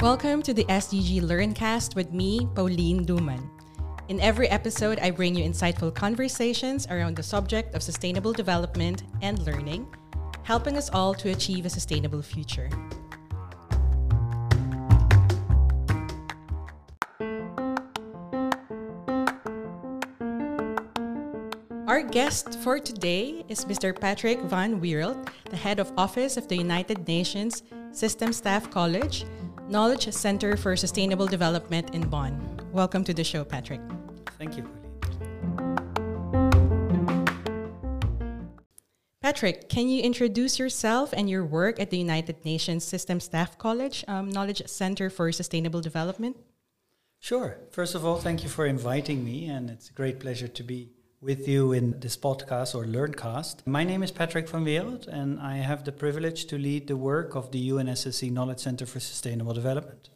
Welcome to the SDG Learncast with me, Paulyn Duman. In every episode, I bring you insightful conversations around the subject of sustainable development and learning, helping us all to achieve a sustainable future. Our guest for today is Mr. Patrick Van Weerelt, the head of office of the United Nations System Staff College, Knowledge Center for Sustainable Development in Bonn. Welcome to the show, Patrick. Thank you, Patrick, can you introduce yourself and your work at the United Nations System Staff College, um, Knowledge Center for Sustainable Development? Sure. First of all, thank you for inviting me, and it's a great pleasure to be with you in this podcast or Learncast. My name is Patrick van Weerelt, and I have the privilege to lead the work of the UNSSC Knowledge Center for Sustainable Development.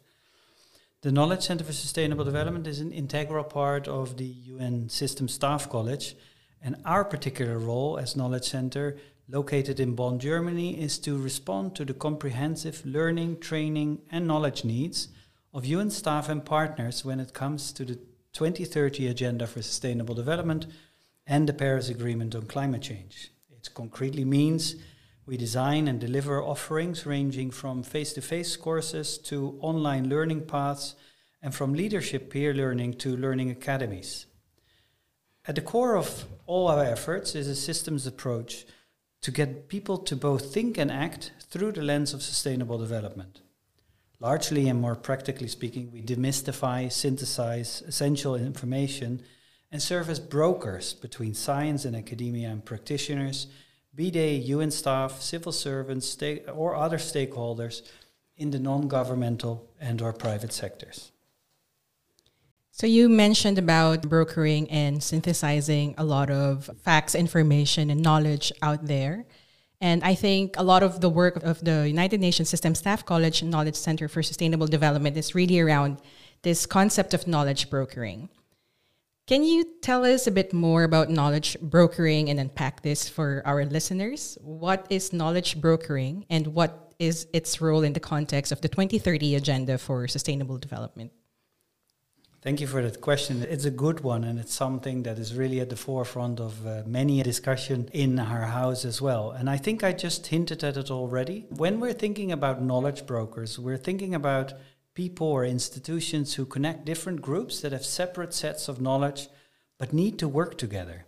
The Knowledge Center for Sustainable Development is an integral part of the UN System Staff College, and our particular role as Knowledge Center, located in Bonn, Germany, is to respond to the comprehensive learning, training, and knowledge needs of UN staff and partners when it comes to the 2030 Agenda for Sustainable Development and the Paris Agreement on Climate Change. It concretely means we design and deliver offerings ranging from face to face courses to online learning paths and from leadership peer learning to learning academies. At the core of all our efforts is a systems approach to get people to both think and act through the lens of sustainable development. Largely and more practically speaking, we demystify, synthesize essential information and serve as brokers between science and academia and practitioners, be they UN staff, civil servants, or other stakeholders in the non-governmental and or private sectors. So you mentioned about brokering and synthesizing a lot of facts, information, and knowledge out there. And I think a lot of the work of the United Nations System Staff College Knowledge Center for Sustainable Development is really around this concept of knowledge brokering. Can you tell us a bit more about knowledge brokering and unpack this for our listeners? What is knowledge brokering and what is its role in the context of the 2030 Agenda for Sustainable Development? Thank you for that question. It's a good one, and it's something that is really at the forefront of uh, many a discussion in our house as well. And I think I just hinted at it already. When we're thinking about knowledge brokers, we're thinking about people or institutions who connect different groups that have separate sets of knowledge but need to work together.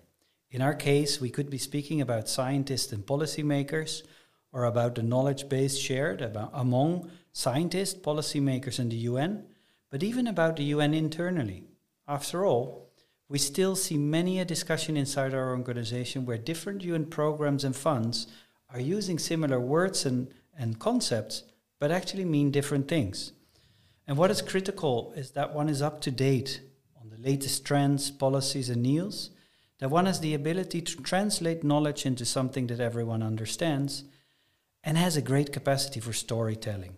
In our case, we could be speaking about scientists and policymakers or about the knowledge base shared among scientists, policymakers, and the UN, but even about the UN internally. After all, we still see many a discussion inside our organization where different UN programs and funds are using similar words and, and concepts, but actually mean different things. And what is critical is that one is up to date on the latest trends, policies, and news, that one has the ability to translate knowledge into something that everyone understands, and has a great capacity for storytelling.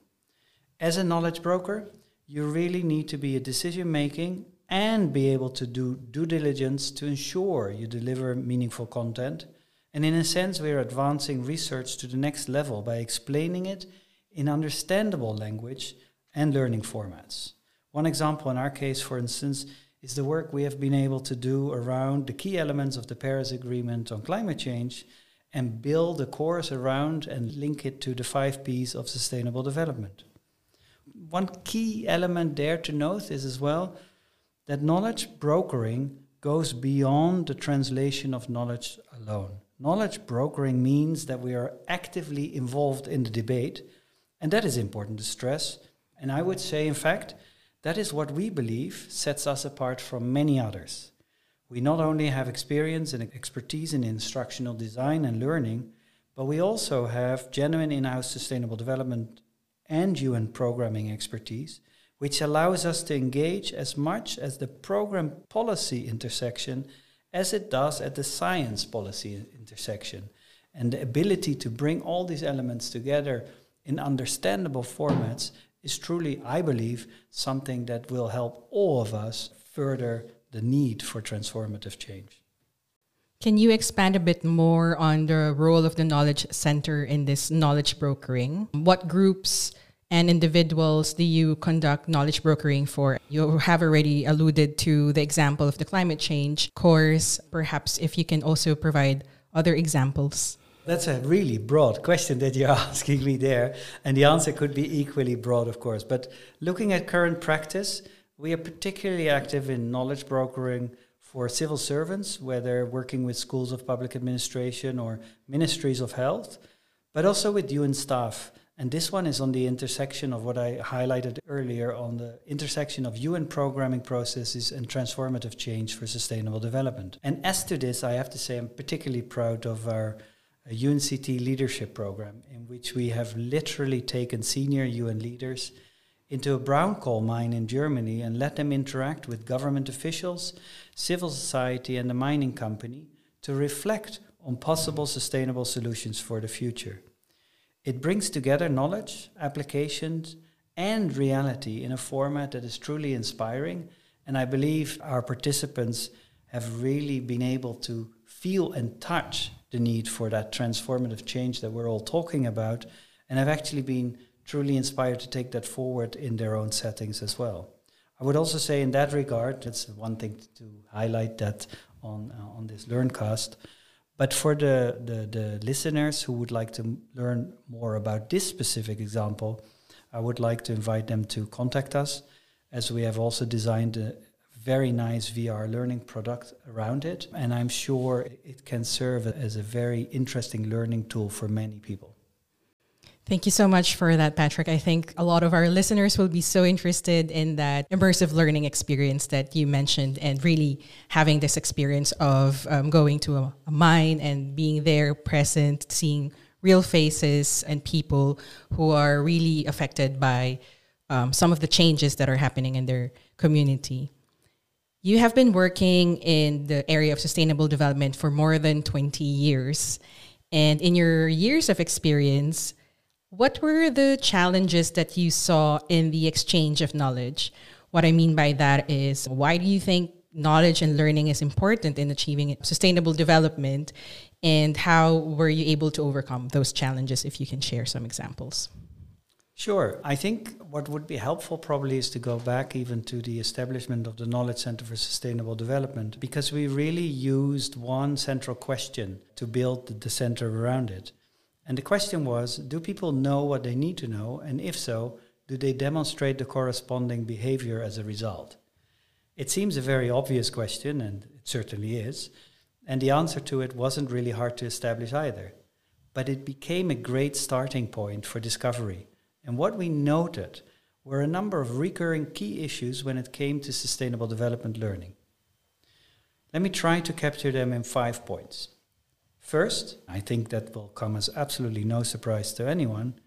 As a knowledge broker, you really need to be a decision making and be able to do due diligence to ensure you deliver meaningful content. And in a sense, we are advancing research to the next level by explaining it in understandable language and learning formats. One example in our case, for instance, is the work we have been able to do around the key elements of the Paris Agreement on climate change and build a course around and link it to the five P's of sustainable development. One key element there to note is as well that knowledge brokering goes beyond the translation of knowledge alone. Knowledge brokering means that we are actively involved in the debate, and that is important to stress and I would say, in fact, that is what we believe sets us apart from many others. We not only have experience and expertise in instructional design and learning, but we also have genuine in house sustainable development and UN programming expertise, which allows us to engage as much as the program policy intersection as it does at the science policy intersection. And the ability to bring all these elements together in understandable formats is truly, I believe, something that will help all of us further the need for transformative change. Can you expand a bit more on the role of the Knowledge Center in this knowledge brokering? What groups and individuals do you conduct knowledge brokering for? You have already alluded to the example of the climate change course. Perhaps if you can also provide other examples. That's a really broad question that you're asking me there. And the answer could be equally broad, of course. But looking at current practice, we are particularly active in knowledge brokering for civil servants, whether working with schools of public administration or ministries of health, but also with UN staff. And this one is on the intersection of what I highlighted earlier on the intersection of UN programming processes and transformative change for sustainable development. And as to this, I have to say I'm particularly proud of our UNCT leadership program, in which we have literally taken senior UN leaders into a brown coal mine in Germany and let them interact with government officials, civil society, and the mining company to reflect on possible sustainable solutions for the future. It brings together knowledge, applications, and reality in a format that is truly inspiring. And I believe our participants have really been able to feel and touch the need for that transformative change that we're all talking about, and have actually been truly inspired to take that forward in their own settings as well. I would also say, in that regard, it's one thing to highlight that on uh, on this LearnCast. But for the, the, the listeners who would like to learn more about this specific example, I would like to invite them to contact us, as we have also designed a very nice VR learning product around it. And I'm sure it can serve as a very interesting learning tool for many people. Thank you so much for that, Patrick. I think a lot of our listeners will be so interested in that immersive learning experience that you mentioned and really having this experience of um, going to a, a mine and being there present, seeing real faces and people who are really affected by um, some of the changes that are happening in their community. You have been working in the area of sustainable development for more than 20 years. And in your years of experience, what were the challenges that you saw in the exchange of knowledge? What I mean by that is, why do you think knowledge and learning is important in achieving sustainable development? And how were you able to overcome those challenges? If you can share some examples. Sure. I think what would be helpful probably is to go back even to the establishment of the Knowledge Center for Sustainable Development because we really used one central question to build the center around it. And the question was do people know what they need to know? And if so, do they demonstrate the corresponding behavior as a result? It seems a very obvious question, and it certainly is. And the answer to it wasn't really hard to establish either. But it became a great starting point for discovery. And what we noted were a number of recurring key issues when it came to sustainable development learning. Let me try to capture them in five points. First, I think that will come as absolutely no surprise to anyone,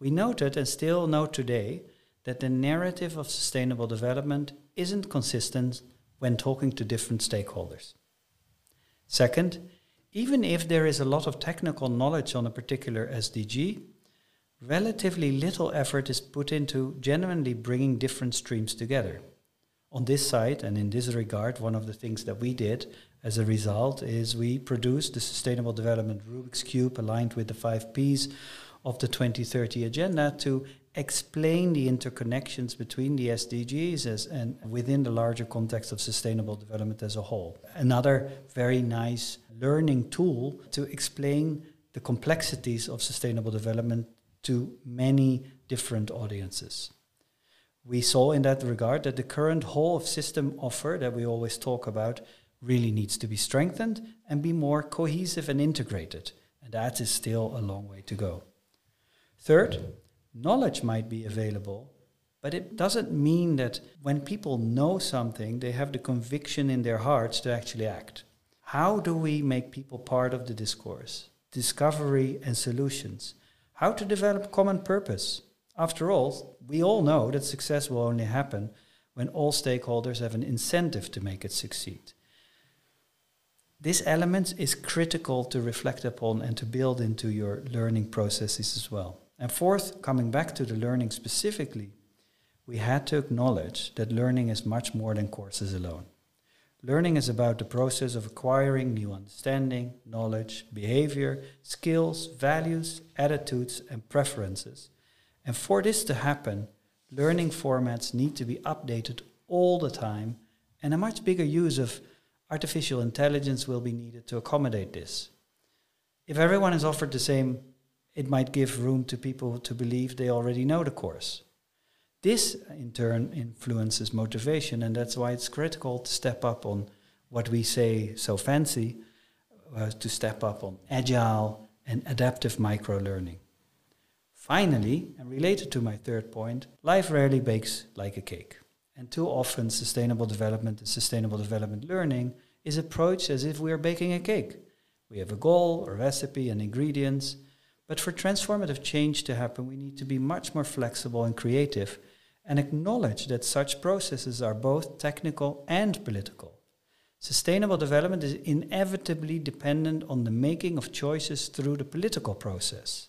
we noted and still note today that the narrative of sustainable development isn't consistent when talking to different stakeholders. Second, even if there is a lot of technical knowledge on a particular SDG, relatively little effort is put into genuinely bringing different streams together. On this side, and in this regard, one of the things that we did as a result is we produced the Sustainable Development Rubik's Cube aligned with the five Ps of the 2030 agenda to explain the interconnections between the SDGs as, and within the larger context of sustainable development as a whole. Another very nice learning tool to explain the complexities of sustainable development to many different audiences. We saw in that regard that the current whole of system offer that we always talk about really needs to be strengthened and be more cohesive and integrated. And that is still a long way to go. Third, knowledge might be available, but it doesn't mean that when people know something, they have the conviction in their hearts to actually act. How do we make people part of the discourse? Discovery and solutions. How to develop common purpose. After all, we all know that success will only happen when all stakeholders have an incentive to make it succeed. This element is critical to reflect upon and to build into your learning processes as well. And fourth, coming back to the learning specifically, we had to acknowledge that learning is much more than courses alone. Learning is about the process of acquiring new understanding, knowledge, behavior, skills, values, attitudes, and preferences. And for this to happen, learning formats need to be updated all the time, and a much bigger use of artificial intelligence will be needed to accommodate this. If everyone is offered the same, it might give room to people to believe they already know the course. This, in turn, influences motivation, and that's why it's critical to step up on what we say so fancy uh, to step up on agile and adaptive micro learning. Finally, and related to my third point, life rarely bakes like a cake. And too often, sustainable development and sustainable development learning is approached as if we are baking a cake. We have a goal, a recipe, and ingredients. But for transformative change to happen, we need to be much more flexible and creative and acknowledge that such processes are both technical and political. Sustainable development is inevitably dependent on the making of choices through the political process.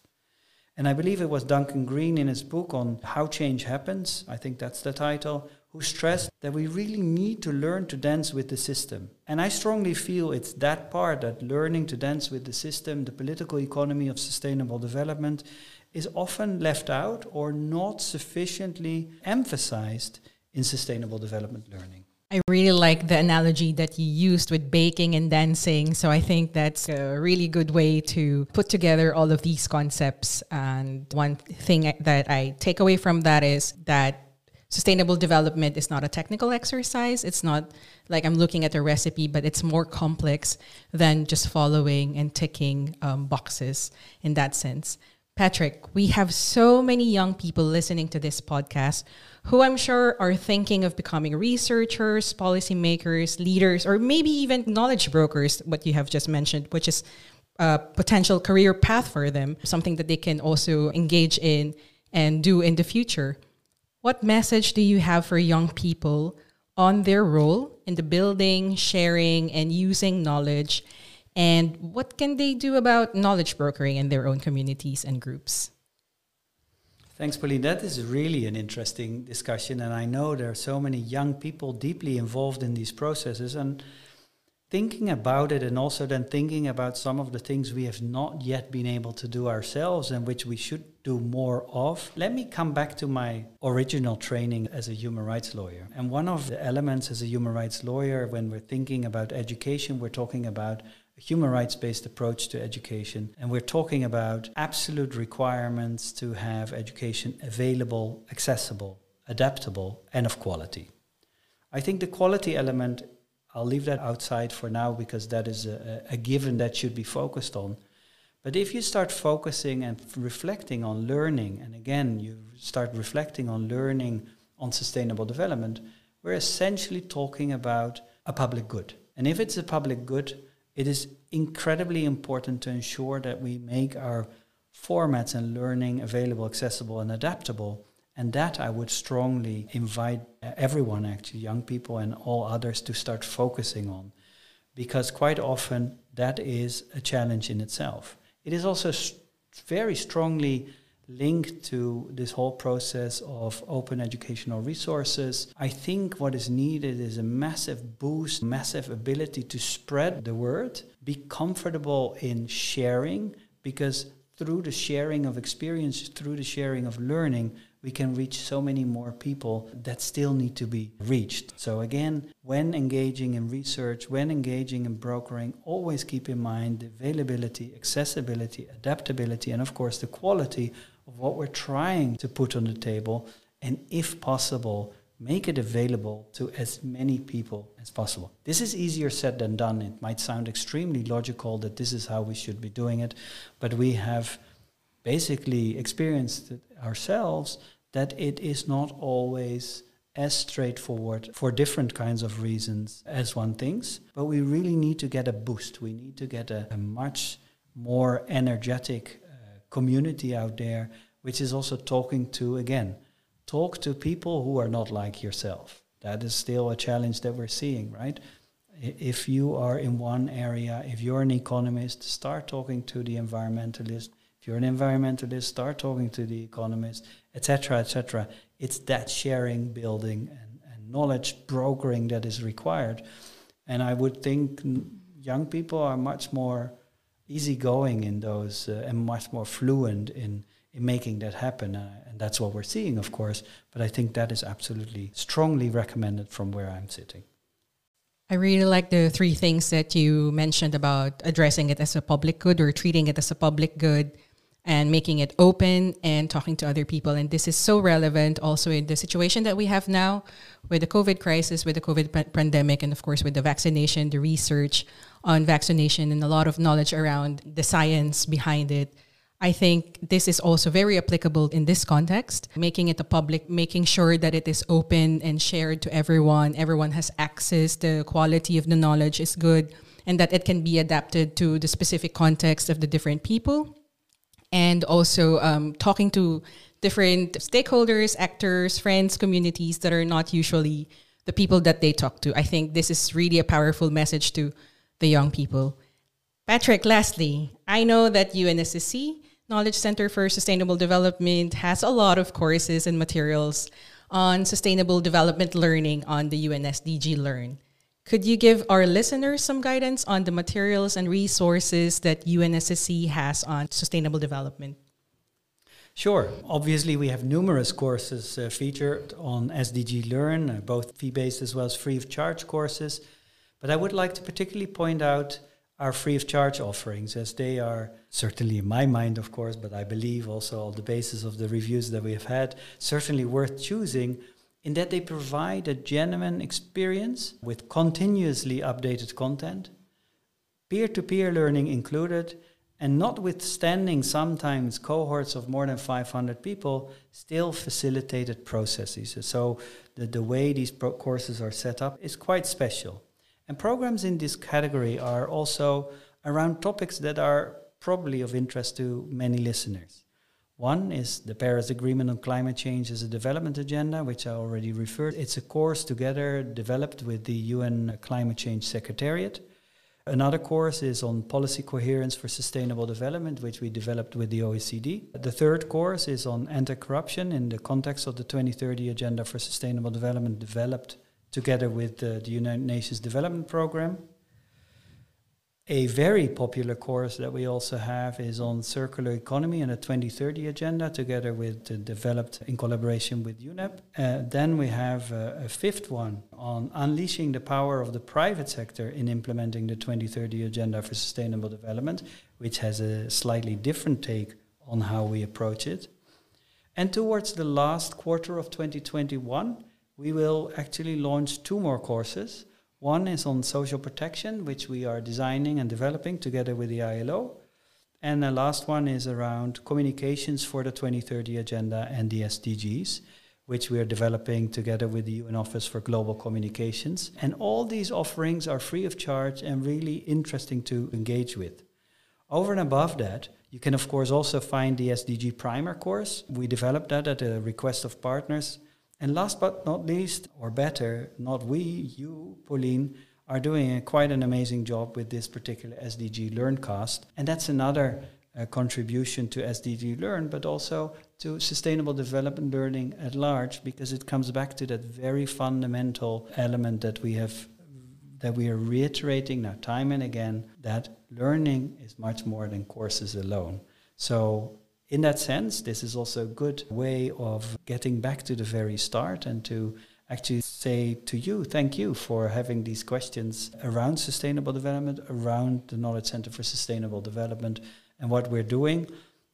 And I believe it was Duncan Green in his book on How Change Happens, I think that's the title, who stressed that we really need to learn to dance with the system. And I strongly feel it's that part that learning to dance with the system, the political economy of sustainable development, is often left out or not sufficiently emphasized in sustainable development learning. I really like the analogy that you used with baking and dancing. So I think that's a really good way to put together all of these concepts. And one thing that I take away from that is that sustainable development is not a technical exercise. It's not like I'm looking at a recipe, but it's more complex than just following and ticking um, boxes in that sense. Patrick, we have so many young people listening to this podcast who I'm sure are thinking of becoming researchers, policymakers, leaders, or maybe even knowledge brokers, what you have just mentioned, which is a potential career path for them, something that they can also engage in and do in the future. What message do you have for young people on their role in the building, sharing, and using knowledge and what can they do about knowledge brokering in their own communities and groups? Thanks, Paulyn. That is really an interesting discussion. And I know there are so many young people deeply involved in these processes. And thinking about it and also then thinking about some of the things we have not yet been able to do ourselves and which we should do more of. Let me come back to my original training as a human rights lawyer. And one of the elements as a human rights lawyer, when we're thinking about education, we're talking about human rights based approach to education. And we're talking about absolute requirements to have education available, accessible, adaptable, and of quality. I think the quality element, I'll leave that outside for now because that is a, a given that should be focused on. But if you start focusing and reflecting on learning, and again, you start reflecting on learning on sustainable development, we're essentially talking about a public good. And if it's a public good, it is incredibly important to ensure that we make our formats and learning available, accessible, and adaptable. And that I would strongly invite everyone, actually, young people and all others, to start focusing on. Because quite often that is a challenge in itself. It is also very strongly linked to this whole process of open educational resources. I think what is needed is a massive boost, massive ability to spread the word, be comfortable in sharing, because through the sharing of experience, through the sharing of learning, we can reach so many more people that still need to be reached. So, again, when engaging in research, when engaging in brokering, always keep in mind the availability, accessibility, adaptability, and of course the quality of what we're trying to put on the table, and if possible, make it available to as many people as possible. This is easier said than done. It might sound extremely logical that this is how we should be doing it, but we have basically experienced it ourselves that it is not always as straightforward for different kinds of reasons as one thinks. But we really need to get a boost. We need to get a, a much more energetic community out there which is also talking to, again, talk to people who are not like yourself. That is still a challenge that we're seeing, right? If you are in one area, if you're an economist, start talking to the environmentalist. If you're an environmentalist, start talking to the economist, etc., etc. It's that sharing, building, and, and knowledge brokering that is required. And I would think young people are much more easygoing in those uh, and much more fluent in in making that happen. Uh, and that's what we're seeing, of course. But I think that is absolutely strongly recommended from where I'm sitting. I really like the three things that you mentioned about addressing it as a public good or treating it as a public good and making it open and talking to other people. And this is so relevant also in the situation that we have now with the COVID crisis, with the COVID p- pandemic, and of course with the vaccination, the research on vaccination, and a lot of knowledge around the science behind it. I think this is also very applicable in this context, making it a public, making sure that it is open and shared to everyone. Everyone has access, the quality of the knowledge is good, and that it can be adapted to the specific context of the different people. And also um, talking to different stakeholders, actors, friends, communities that are not usually the people that they talk to. I think this is really a powerful message to the young people. Patrick, lastly, I know that UNSSC Knowledge Center for Sustainable Development has a lot of courses and materials on sustainable development learning on the UNSDG Learn. Could you give our listeners some guidance on the materials and resources that UNSSC has on sustainable development? Sure. Obviously, we have numerous courses uh, featured on SDG Learn, uh, both fee based as well as free of charge courses. But I would like to particularly point out our free of charge offerings, as they are certainly in my mind, of course, but I believe also on the basis of the reviews that we have had, certainly worth choosing in that they provide a genuine experience with continuously updated content, peer to peer learning included, and notwithstanding sometimes cohorts of more than 500 people, still facilitated processes. So the, the way these pro- courses are set up is quite special. And programs in this category are also around topics that are probably of interest to many listeners. One is the Paris Agreement on Climate Change as a Development Agenda, which I already referred. It's a course together developed with the UN Climate Change Secretariat. Another course is on policy coherence for sustainable development, which we developed with the OECD. The third course is on anti corruption in the context of the 2030 Agenda for Sustainable Development, developed together with uh, the United Nations Development Program. A very popular course that we also have is on circular economy and the 2030 agenda, together with uh, developed in collaboration with UNEP. Uh, then we have uh, a fifth one on unleashing the power of the private sector in implementing the 2030 agenda for sustainable development, which has a slightly different take on how we approach it. And towards the last quarter of 2021, we will actually launch two more courses. One is on social protection, which we are designing and developing together with the ILO. And the last one is around communications for the 2030 Agenda and the SDGs, which we are developing together with the UN Office for Global Communications. And all these offerings are free of charge and really interesting to engage with. Over and above that, you can, of course, also find the SDG Primer course. We developed that at the request of partners and last but not least, or better, not we, you, Paulyn, are doing a, quite an amazing job with this particular SDG Learncast. And that's another uh, contribution to SDG Learn, but also to sustainable development learning at large, because it comes back to that very fundamental element that we have that we are reiterating now time and again that learning is much more than courses alone. So in that sense, this is also a good way of getting back to the very start and to actually say to you, thank you for having these questions around sustainable development, around the Knowledge Center for Sustainable Development, and what we're doing.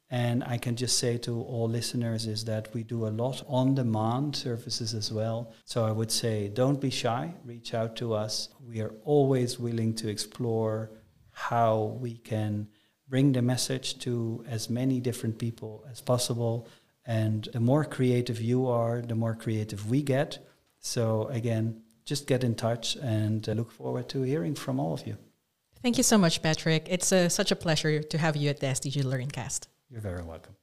And I can just say to all listeners is that we do a lot on demand services as well. So I would say don't be shy, reach out to us. We are always willing to explore how we can bring the message to as many different people as possible. And the more creative you are, the more creative we get. So, again, just get in touch and uh, look forward to hearing from all of you. Thank you so much, Patrick. It's uh, such a pleasure to have you at the SDG Learncast. You're very welcome.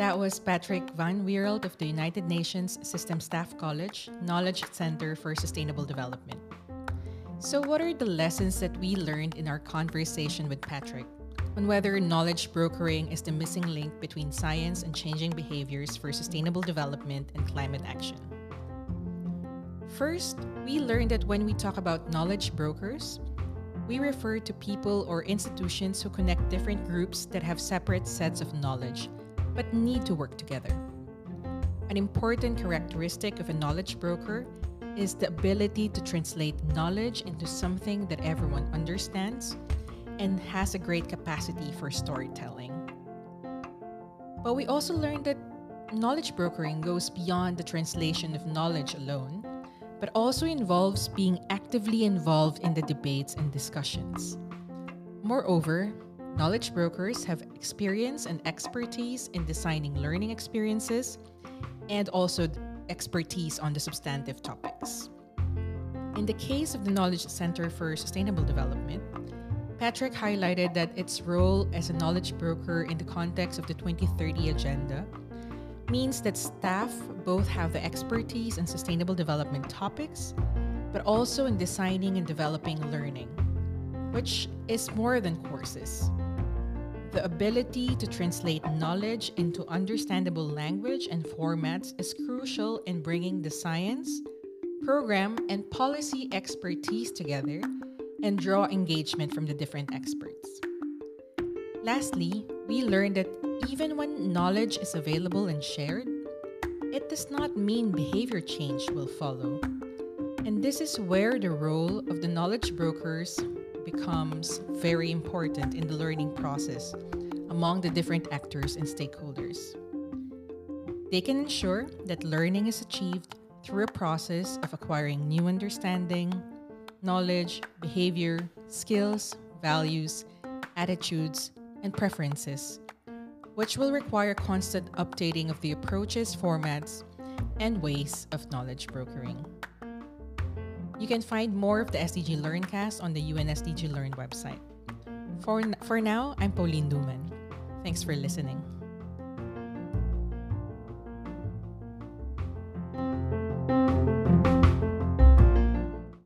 That was Patrick Van Weerelt of the United Nations System Staff College Knowledge Center for Sustainable Development. So, what are the lessons that we learned in our conversation with Patrick on whether knowledge brokering is the missing link between science and changing behaviors for sustainable development and climate action? First, we learned that when we talk about knowledge brokers, we refer to people or institutions who connect different groups that have separate sets of knowledge but need to work together. An important characteristic of a knowledge broker is the ability to translate knowledge into something that everyone understands and has a great capacity for storytelling. But we also learned that knowledge brokering goes beyond the translation of knowledge alone, but also involves being actively involved in the debates and discussions. Moreover, knowledge brokers have experience and expertise in designing learning experiences and also expertise on the substantive topics. In the case of the Knowledge Center for Sustainable Development, Patrick highlighted that its role as a knowledge broker in the context of the 2030 Agenda means that staff both have the expertise in sustainable development topics, but also in designing and developing learning, which is more than courses. The ability to translate knowledge into understandable language and formats is crucial in bringing the science, program, and policy expertise together and draw engagement from the different experts. Lastly, we learned that even when knowledge is available and shared, it does not mean behavior change will follow. And this is where the role of the knowledge brokers becomes very important in the learning process among the different actors and stakeholders. They can ensure that learning is achieved through a process of acquiring new understanding, knowledge, behavior, skills, values, attitudes, and preferences, which will require constant updating of the approaches, formats, and ways of knowledge brokering. You can find more of the SDG Learncast on the UNSDG Learn website. For, for now, I'm Paulyn Duman. Thanks for listening.